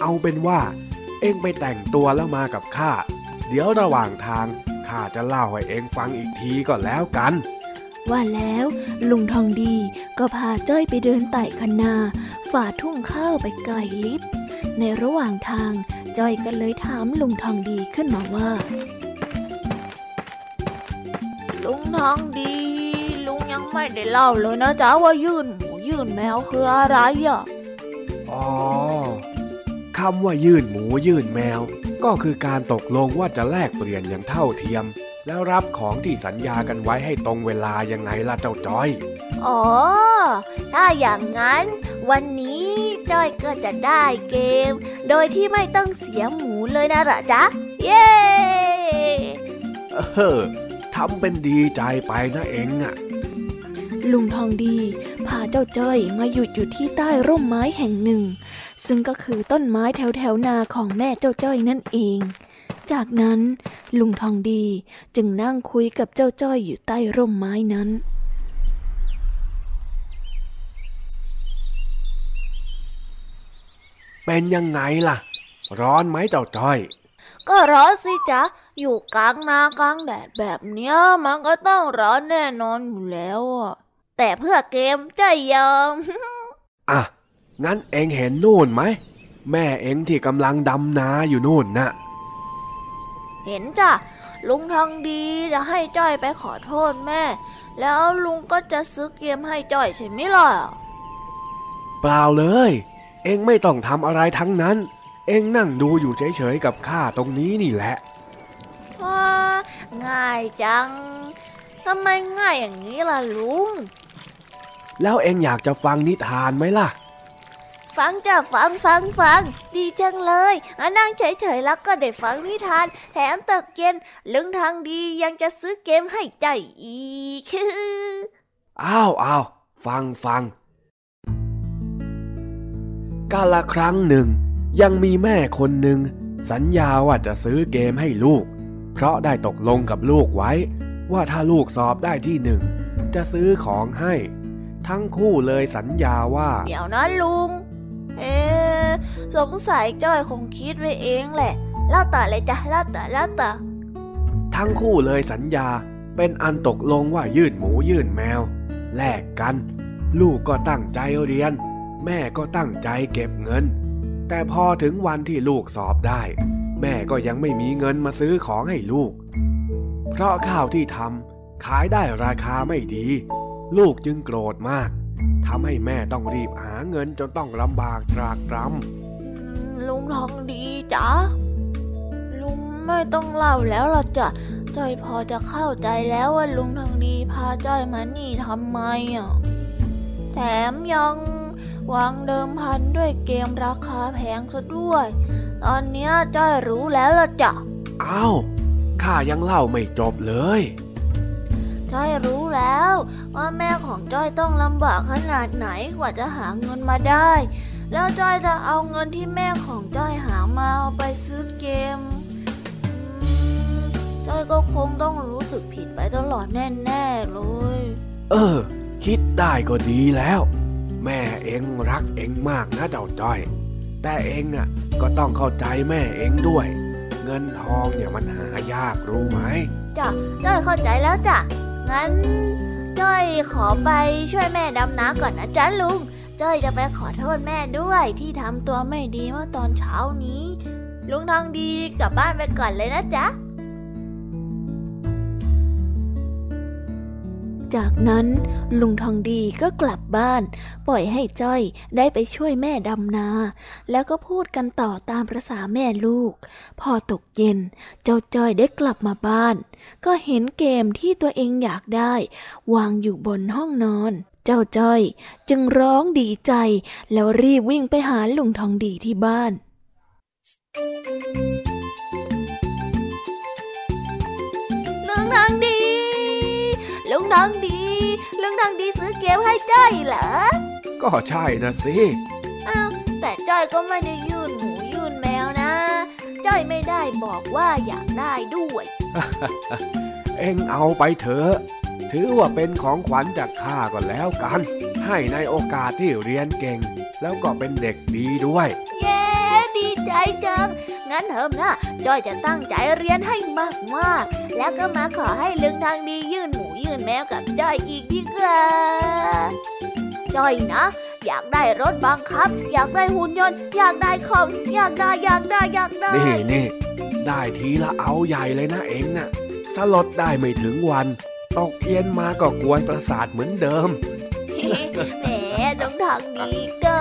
เอาเป็นว่า เอ็งไปแต่งตัวแล้วมากับข้า เดี๋ยวระหว่างทางข้าจะเล่าให้เอ็งฟังอีกทีก็แล้วกัน ว่าแล้วลุงทองดีก็พาจ้อยไปเดินไต่คันนาฝ่าทุ่งข้าวไปไกลลิบ ในระหว่างทางจ้อยก็เลยถามลุงทองดีขึ้นมาว่า ลุงทองดี ลุงยังไม่ได้เล่าเลยนะจ๊ะว่ายื่นหมูยื่นแมวคืออะไรอะ อ๋อ คำว่ายื่นหมูยื่นแมว ก็คือการตกลงว่าจะแลกเปลี่ยนอย่างเท่าเทียม แล้วรับของที่สัญญากันไว้ให้ตรงเวลายังไงล่ะเจ้าจ้อย อ๋อ ถ้าอย่างนั้น วันนี้จ้อยก็จะได้เกม โดยที่ไม่ต้องเสียหมูเลยนะเหรอจ๊ะ เย้เออทำเป็นดีใจไปนะเองอะลุงทองดี พาเจ้าจ้อยมาหยุดอยู่ที่ใต้ร่มไม้แห่งหนึ่ง ซึ่งก็คือต้นไม้แถวแถวๆนาของแม่เจ้าจ้อยนั่นเอง จากนั้นลุงทองดีจึงนั่งคุยกับเจ้าจ้อยอยู่ใต้ร่มไม้นั้นเป็นยังไงล่ะ ร้อนไหมเจ้าจ้อย ก็ร้อนสิจ๊ะ อยู่กลางนากลางแดดแบบเนี้ยมันก็ต้องร้อนแน่นอนอยู่แล้วอะแต่เพื่อเกมจะยอม อะ งั้นเองเห็นนู่นไหม แม่เองที่กำลังดำนาอยู่นู่นน่ะ เห็นจ้ะ ลุงทองดีจะให้จ้อยไปขอโทษแม่ แล้วลุงก็จะซื้อเกมให้จ้อยใช่ไหมล่ะ เปล่าเลย เองไม่ต้องทำอะไรทั้งนั้น เองนั่งดูอยู่เฉยๆกับข้าตรงนี้นี่แหละว้าง่ายจัง ทำไมง่ายอย่างนี้ล่ะลุง แล้วเองอยากจะฟังนิทานไหมล่ะ ฟังจ้ะฟังฟังฟัง ดีจังเลยอะนั่งเฉยๆแล้วก็ได้ฟังนิทาน แถมตกเย็นลุงทางดียังจะซื้อเกมให้ใจอีกอ้าวอ้าวฟังฟังกาละครั้งหนึ่ง ยังมีแม่คนหนึ่ง สัญญาว่าจะซื้อเกมให้ลูก เพราะได้ตกลงกับลูกไว้ ว่าถ้าลูกสอบได้ที่หนึ่งจะซื้อของให้ ทั้งคู่เลยสัญญาว่า เดี๋ยวนะลุง เอ๊สงสัยจ้อยคงคิดไว้เองแหละ เล่าต่อเลยจ้ะเล่าต่อเล่าต่อ ทั้งคู่เลยสัญญาเป็นอันตกลงว่ายื่นหมูยื่นแมว แลกกัน ลูกก็ตั้งใจเรียน แม่ก็ตั้งใจเก็บเงิน แต่พอถึงวันที่ลูกสอบได้ แม่ก็ยังไม่มีเงินมาซื้อของให้ลูก เพราะข้าวที่ทำขายได้ราคาไม่ดี ลูกจึงโกรธมาก ทำให้แม่ต้องรีบหาเงินจนต้องลำบากตรากตรำอืมลุงทองดีจ้ะลุงไม่ต้องเล่าแล้วล่ะจ้ะจ้อยพอจะเข้าใจแล้วว่าลุงทองดีพาจ้อยมานี่ทำไมอะแถมยังวางเดิมพันด้วยเกมราคาแพงซะด้วย ตอนเนี้ยจ้อยรู้แล้วล่ะจ้ะอ้าวข้ายังเล่าไม่จบเลยจ้อยรู้แล้วว่าแม่ของจ้อยต้องลำบากขนาดไหนกว่าจะหาเงินมาได้ แล้วจ้อยจะเอาเงินที่แม่ของจ้อยหามาเอาไปซื้อเกมอืมจ้อยก็คงต้องรู้สึกผิดไปตลอดแน่ๆเลย เออ คิดได้ก็ดีแล้ว แม่เองรักเองมากนะเจ้าจ้อย แต่เองอะก็ต้องเข้าใจแม่เองด้วย เงินทองเนี่ยมันหายากรู้ไหมจ้ะจ้อยเข้าใจแล้วจ้ะงั้น จ้อยขอไปช่วยแม่ดำน้ำก่อนนะจ๊ะลุง จ้อยจะไปขอโทษแม่ด้วยที่ทำตัวไม่ดีเมื่อตอนเช้านี้ ลุงทองดีกลับบ้านไปก่อนเลยนะจ๊ะ จากนั้นลุงทองดีก็กลับบ้าน ปล่อยให้จ้อยได้ไปช่วยแม่ดำนา แล้วก็พูดกันต่อตามประษาแม่ลูก พอตกเย็น เจ้าจ้อยได้กลับมาบ้าน ก็เห็นเกมที่ตัวเองอยากได้ วางอยู่บนห้องนอน เจ้าจ้อยจึงร้องดีใจ แล้วรีบวิ่งไปหาลุงทองดีที่บ้าน ลุงทองดี ลุงทองดีลุงทองดีซื้อเกมให้จ้อยเหรอ ก็ใช่นะสิอ้าวแต่จ้อยก็ไม่ได้ยื่นหมูยื่นแมวนะ จ้อยไม่ได้บอกว่าอยากได้ด้วย เอ็งเอาไปเถอะ ถือว่าเป็นของขวัญจากข้าก็แล้วกัน ให้ในโอกาสที่เรียนเก่ง แล้วก็เป็นเด็กดีด้วย เย้ดี ใจจัง งั้นเถอะนะจ้อยจะตั้งใจเรียนให้มากๆ แล้วก็มาขอให้ลุงทางดียื่นหมูยื่นแมวกับจ้อยอีกดีกว่าจ้อยนะ อยากได้รถบังคับ อยากได้หุ่นยนต์ อยากได้ของอยากได้อยากได้อยากได้นี่นี่ได้ทีละเอาใหญ่เลยนะเอ็งน่ะสลดได้ไม่ถึงวันตกเย็นมาก็กวนประสาทเหมือนเดิมแหมน้องทางดีก็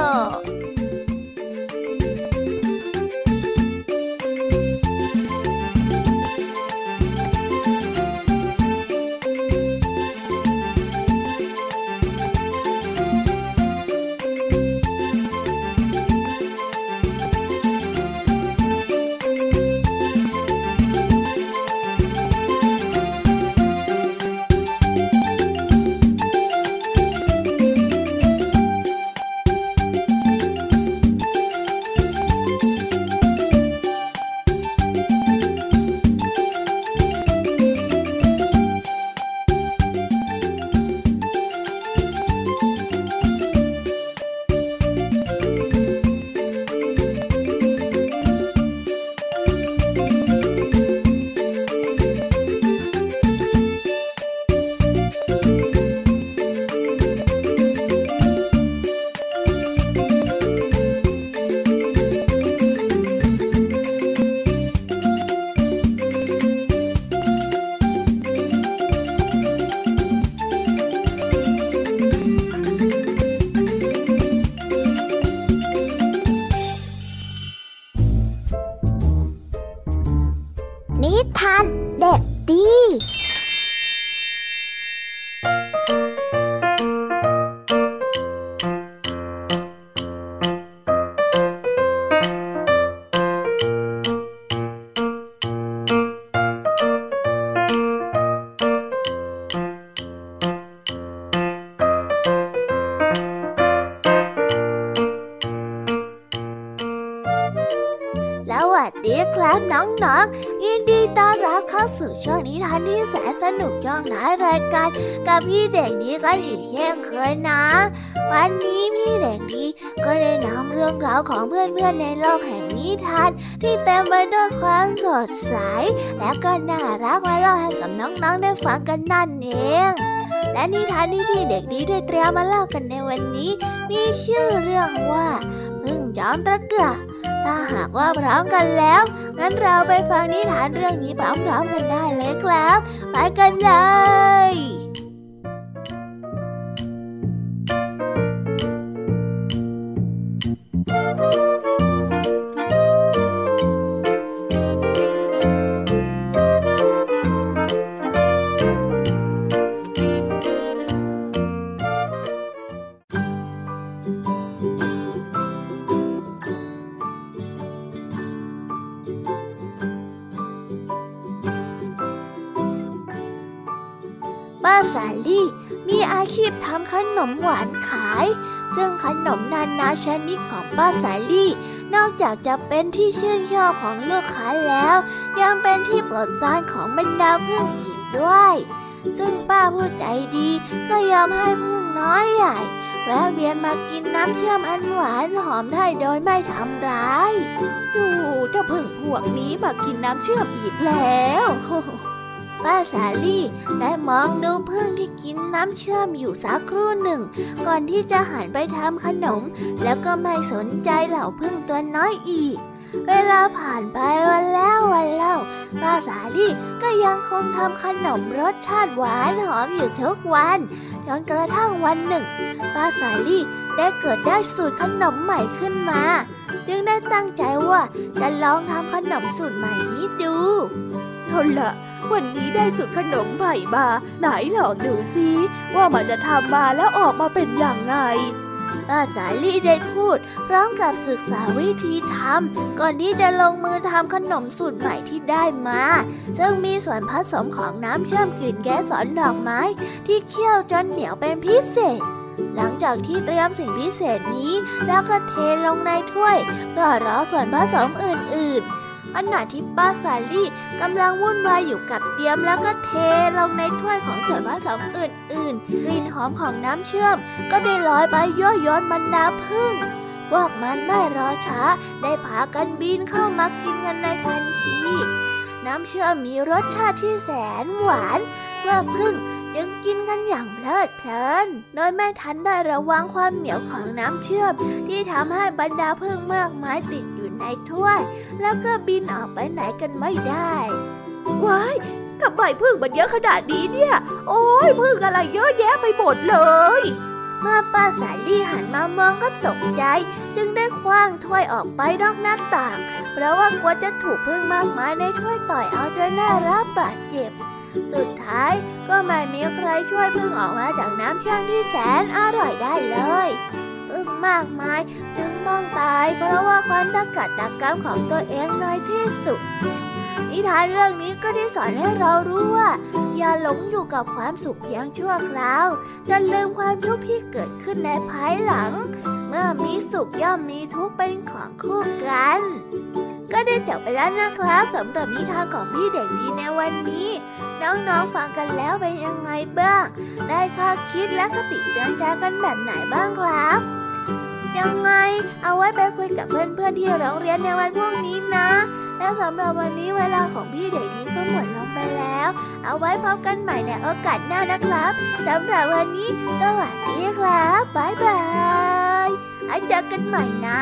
น้องๆ ยินดีต้อนรับเข้าสู่ช่วงนิทานที่แสนสนุกช่องท้ายรายการ กับพี่เด็กดีกันอีกเช่นเคยนะ วันนี้พี่เด็กดีก็ได้นำเรื่องราวของเพื่อนๆในโลกแห่งนิทาน ที่เต็มไปด้วยความสดใส และก็น่ารักมาเล่าให้กับน้องๆได้ฟังกันนั่นเองและนิทานที่พี่เด็กดีได้เตรียมมาเล่ากันในวันนี้ มีชื่อเรื่องว่าพึ่งจอมตะเกือ ถ้าหากว่าพร้อมกันแล้ว งั้นเราไปฟังนิทานเรื่องนี้พร้อมๆกันได้เลยครับ ไปกันเลย ชนิดของป้าสาลี่ นอกจากจะเป็นที่ชื่นชอบของลูกค้าแล้ว ยังเป็นที่โปรดปรานของบรรดาพื่อนอีกด้วย ซึ่งป้าผู้ใจดีก็ยอมให้พึ่งน้อยใหญ่แวะเวียนมากินน้ำเชื่อมอันหวานหอมได้โดยไม่ทำร้ายดูเจ้าพึ่งพวกนี้มากินน้ำเชื่อมอีกแล้ว ป้าสาลี่ได้มองดูพึ่งที่กินน้ำเชื่อมอยู่สักครู่หนึ่ง ก่อนที่จะหันไปทำขนม แล้วก็ไม่สนใจเหล่าพึ่งตัวน้อยอีก เวลาผ่านไปวันแล้ววันเล่าป้าสาลี่ก็ยังคงทำขนมรสชาติหวานหอมอยู่ทุกวันจนกระทั่งวันหนึ่ง ป้าสาลี่ได้เกิดได้สูตรขนมใหม่ขึ้นมา จึงได้ตั้งใจว่าจะลองทำขนมสูตรใหม่นี้ดูเอาละ วันนี้ได้สูตรขนมใหม่มา ไหนลองดูซิว่ามันจะทำมาแล้วออกมาเป็นอย่างไรป้าสาลี่ได้พูด พร้อมกับศึกษาวิธีทำก่อนที่จะลงมือทำขนมสูตรใหม่ที่ได้มา ซึ่งมีส่วนผสมของน้ำเชื่อมกลิ่นแก๊สอนดอกไม้ ที่เคี่ยวจนเหนียวเป็นพิเศษ หลังจากที่เตรียมสิ่งพิเศษนี้ แล้วก็เทลงในถ้วยเพื่อรอส่วนผสมอื่นๆ ขณะที่ป้าสาลี่กำลังวุ่นวายอยู่กับเตียมแล้วก็เทลงในถ้วยของส่วนผสมอื่นๆ กลิ่นหอมของน้ำเชื่อม ก็ได้ลอยไปยั่วยวนบรรดาพึ่งพวกมันไม่รอช้า ได้พากันบินเข้ามากินกันในทันที น้ำเชื่อมมีรสชาติที่แสนหวานพวกพึ่งจึงกินกันอย่างเพลิดเพลิน โดยไม่ทันได้ระวังความเหนียวของน้ำเชื่อม ที่ทำให้บรรดาพึ่งมากมายติด ในถ้วย แล้วก็บินออกไปไหนกันไม่ได้ว้ายทำไมพึ่งมันเยอะขนาดนี้เนี่ย โอ้ยพึ่งอะไรเยอะแยะไปหมดเลยเมื่อป้าสายลี่หันมามองก็ตกใจ จึงได้คว้างถ้วยออกไปนอกหน้าต่าง เพราะว่ากลัวจะถูกพึ่งมากมายในถ้วยต่อยเอาจนได้รับบาดเจ็บ สุดท้ายก็ไม่มีใครช่วยพึ่งออกมาจากน้ำเชื่อมที่แสนอร่อยได้เลย พึ่งมากมาย จึงต้องตาย เพราะว่าความตะกัดตะกรรมของตัวเองน้อยที่สุด นิทานเรื่องนี้ก็ได้สอนให้เรารู้ว่า อย่าหลงอยู่กับความสุขเพียงชั่วคราวจนลืมความทุกข์ที่เกิดขึ้นในภายหลัง เมื่อมีสุขย่อมมีทุกข์เป็นของคู่กันก็ได้จบไปแล้วนะครับสำหรับนิทานของพี่เด็กดีในวันนี้ น้องๆฟังกันแล้วเป็นยังไงบ้าง ได้ข้อคิดและคติเตือนใจกันแบบไหนบ้างครับ ยังไง เอาไว้ไปคุยกับเพื่อนๆที่โรงเรียนในวันพรุ่งนี้นะ และสำหรับวันนี้เวลาของพี่เด็กดีก็หมดลงไปแล้ว เอาไว้พบกันใหม่ในโอกาสหน้านะครับสำหรับวันนี้สวัสดีครับบ๊ายบายไว้เจอกันใหม่นะ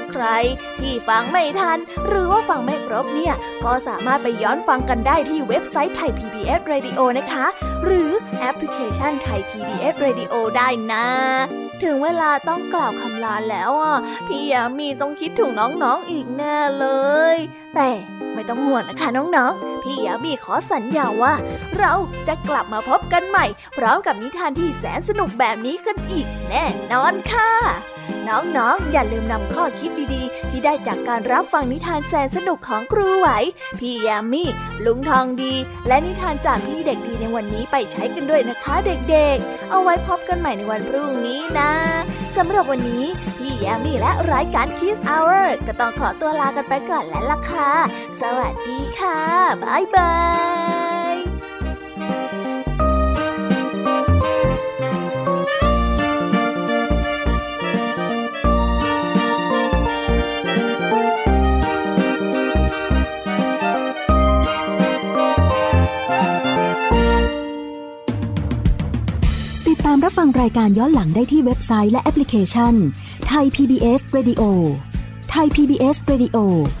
ใครที่ฟังไม่ทัน หรือว่าฟังไม่ครบเนี่ย ก็สามารถไปย้อนฟังกันได้ที่เว็บไซต์ไทย PBS Radio นะคะ หรือแอปพลิเคชันไทย PBS Radio ได้นะ ถึงเวลาต้องกล่าวคำลาแล้วอะพี่ยามีต้องคิดถึงน้องๆอีกแน่เลย แต่ไม่ต้องห่วงนะคะน้องๆ พี่ยามีขอสัญญาว่า เราจะกลับมาพบกันใหม่ พร้อมกับนิทานที่แสนสนุกแบบนี้กันอีกแน่นอนค่ะ น้องๆอย่าลืมนำข้อคิดดีๆ ที่ได้จากการรับฟังนิทานแสนสนุกของครูไหว พี่ยามีลุงทองดี และนิทานจากพี่เด็กดีในวันนี้ไปใช้กันด้วยนะคะเด็กๆ เอาไว้พบกันใหม่ในวันพรุ่งนี้นะสำหรับวันนี้พี่ยามีและรายการ Kiss Hour ก็ต้องขอตัวลากันไปก่อนแล้วล่ะค่ะค่ะ สวัสดีค่ะ บ๊ายบายามรับฟังรายการย้อนหลังได้ที่เว็บไซต์และแอปพลิเคชันไทย PBS Radio ไทย PBS Radio ด